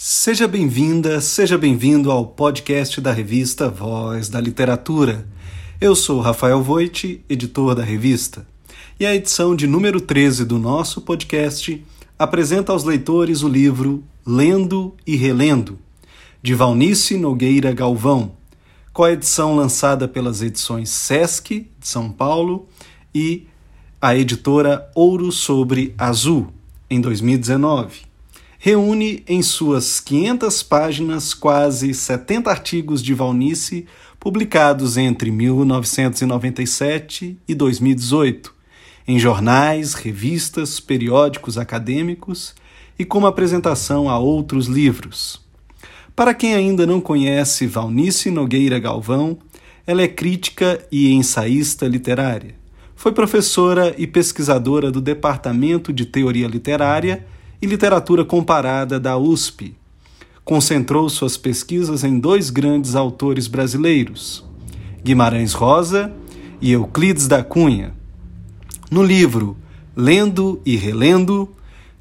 Seja bem-vinda, seja bem-vindo ao podcast da revista Voz da Literatura. Eu sou Rafael Voit, editor da revista, e a edição de número 13 do nosso podcast apresenta aos leitores o livro Lendo e Relendo, de Valnice Nogueira Galvão, com a edição lançada pelas edições Sesc de São Paulo e a editora Ouro sobre Azul, em 2019 reúne em suas 500 páginas quase 70 artigos de Valnice publicados entre 1997 e 2018, em jornais, revistas, periódicos acadêmicos e como apresentação a outros livros. Para quem ainda não conhece Valnice Nogueira Galvão, ela é crítica e ensaísta literária. Foi professora e pesquisadora do Departamento de Teoria Literária e Literatura Comparada da USP. Concentrou suas pesquisas em dois grandes autores brasileiros, Guimarães Rosa e Euclides da Cunha. No livro Lendo e Relendo,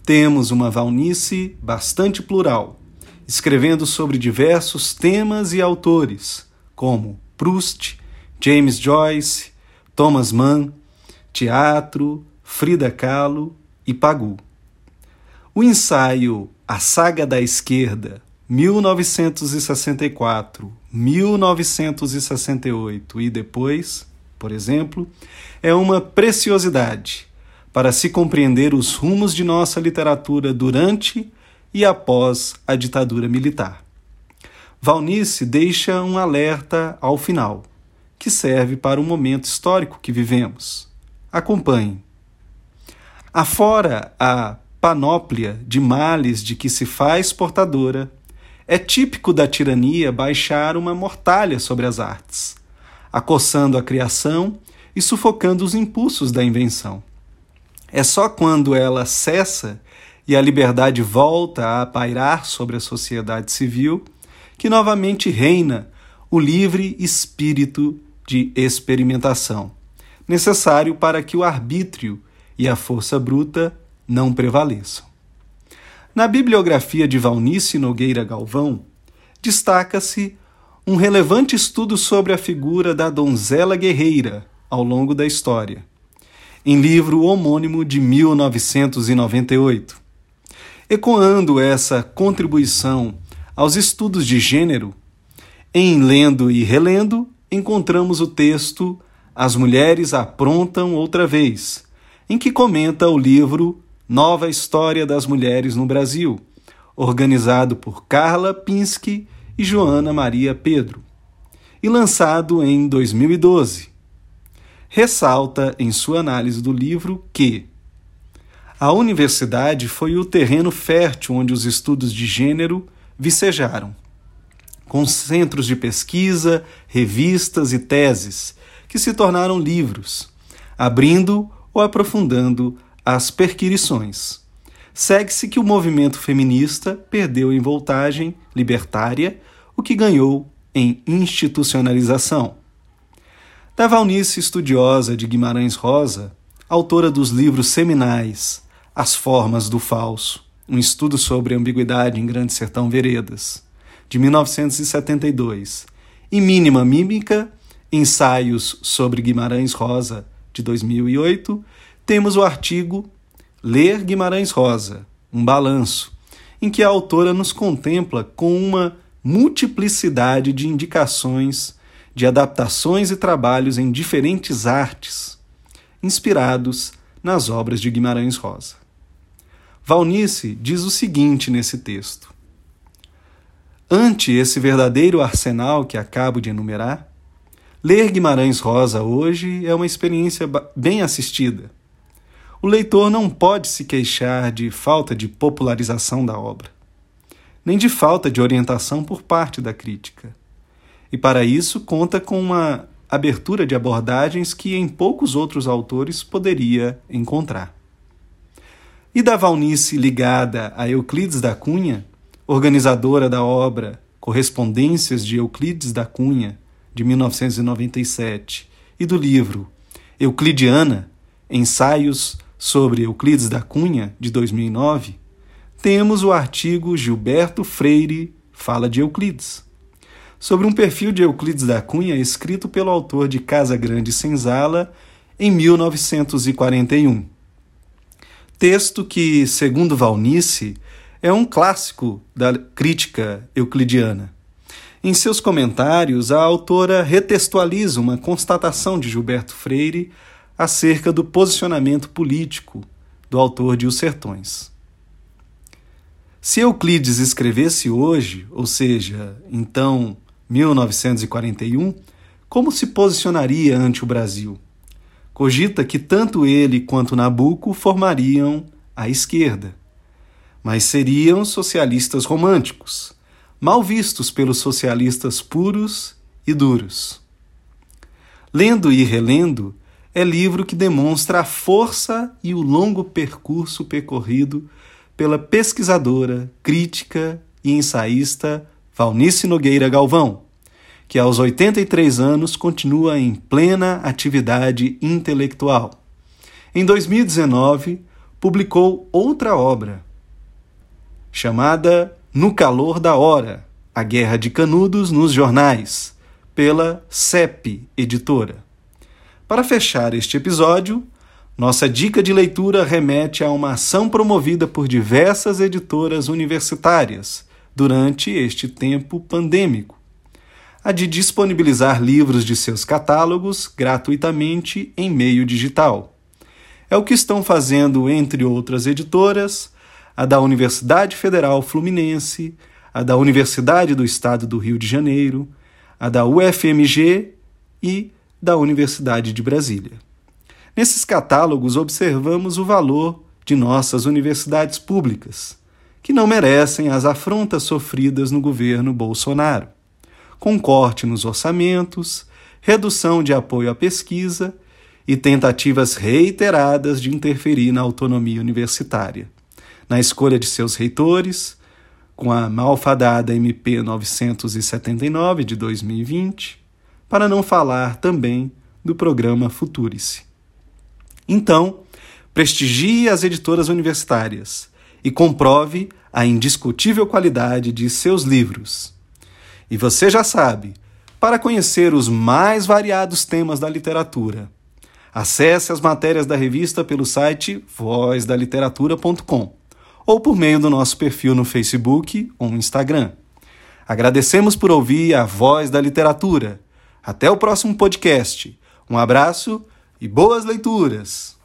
temos uma Valnice bastante plural, escrevendo sobre diversos temas e autores, como Proust, James Joyce, Thomas Mann, teatro, Frida Kahlo e Pagu. O ensaio A Saga da Esquerda, 1964, 1968 e depois, por exemplo, é uma preciosidade para se compreender os rumos de nossa literatura durante e após a ditadura militar. Valnice deixa um alerta ao final, que serve para o momento histórico que vivemos. Acompanhe. Afora a panóplia de males de que se faz portadora, é típico da tirania baixar uma mortalha sobre as artes, acossando a criação e sufocando os impulsos da invenção. É só quando ela cessa e a liberdade volta a pairar sobre a sociedade civil que novamente reina o livre espírito de experimentação, necessário para que o arbítrio e a força bruta não prevaleçam. Na bibliografia de Valnice Nogueira Galvão, destaca-se um relevante estudo sobre a figura da donzela guerreira ao longo da história, em livro homônimo de 1998. Ecoando essa contribuição aos estudos de gênero, em Lendo e Relendo, encontramos o texto As Mulheres Aprontam Outra Vez, em que comenta o livro Nova História das Mulheres no Brasil, organizado por Carla Pinsky e Joana Maria Pedro, e lançado em 2012. Ressalta em sua análise do livro que a universidade foi o terreno fértil onde os estudos de gênero vicejaram, com centros de pesquisa, revistas e teses que se tornaram livros, abrindo ou aprofundando as perquirições. Segue-se que o movimento feminista perdeu em voltagem libertária o que ganhou em institucionalização. Da Valnice estudiosa de Guimarães Rosa, autora dos livros seminais As Formas do Falso, um estudo sobre ambiguidade em Grande Sertão Veredas, de 1972, e Mínima Mímica, ensaios sobre Guimarães Rosa, de 2008, temos o artigo Ler Guimarães Rosa, um balanço, em que a autora nos contempla com uma multiplicidade de indicações de adaptações e trabalhos em diferentes artes, inspirados nas obras de Guimarães Rosa. Valnice diz o seguinte nesse texto: Ante esse verdadeiro arsenal que acabo de enumerar, ler Guimarães Rosa hoje é uma experiência bem assistida o leitor não pode se queixar de falta de popularização da obra, nem de falta de orientação por parte da crítica. E para isso conta com uma abertura de abordagens que em poucos outros autores poderia encontrar. E da Valnice ligada a Euclides da Cunha, organizadora da obra Correspondências de Euclides da Cunha, de 1997, e do livro Euclidiana, Ensaios sobre Euclides da Cunha, de 2009, temos o artigo Gilberto Freire fala de Euclides, sobre um perfil de Euclides da Cunha escrito pelo autor de Casa Grande Senzala em 1941. Texto que, segundo Valnice, é um clássico da crítica euclidiana. Em seus comentários, a autora retextualiza uma constatação de Gilberto Freire acerca do posicionamento político do autor de Os Sertões. Se Euclides escrevesse hoje, ou seja, então 1941, como se posicionaria ante o Brasil? Cogita que tanto ele quanto Nabucco formariam a esquerda, mas seriam socialistas românticos, mal vistos pelos socialistas puros e duros. Lendo e relendo, é livro que demonstra a força e o longo percurso percorrido pela pesquisadora, crítica e ensaísta Valnice Nogueira Galvão, que aos 83 anos continua em plena atividade intelectual. Em 2019, publicou outra obra, chamada No Calor da Hora A Guerra de Canudos nos Jornais, pela CEP Editora. Para fechar este episódio, nossa dica de leitura remete a uma ação promovida por diversas editoras universitárias durante este tempo pandêmico, a de disponibilizar livros de seus catálogos gratuitamente em meio digital. É o que estão fazendo, entre outras editoras, a da Universidade Federal Fluminense, a da Universidade do Estado do Rio de Janeiro, a da UFMG e da Universidade de Brasília. Nesses catálogos observamos o valor de nossas universidades públicas, que não merecem as afrontas sofridas no governo Bolsonaro, com corte nos orçamentos, redução de apoio à pesquisa e tentativas reiteradas de interferir na autonomia universitária, na escolha de seus reitores, com a malfadada MP 979 de 2020 para não falar também do programa Futurice. Então, prestigie as editoras universitárias e comprove a indiscutível qualidade de seus livros. E você já sabe, para conhecer os mais variados temas da literatura, acesse as matérias da revista pelo site vozdaliteratura.com ou por meio do nosso perfil no Facebook ou Instagram. Agradecemos por ouvir a Voz da Literatura até o próximo podcast. Um abraço e boas leituras!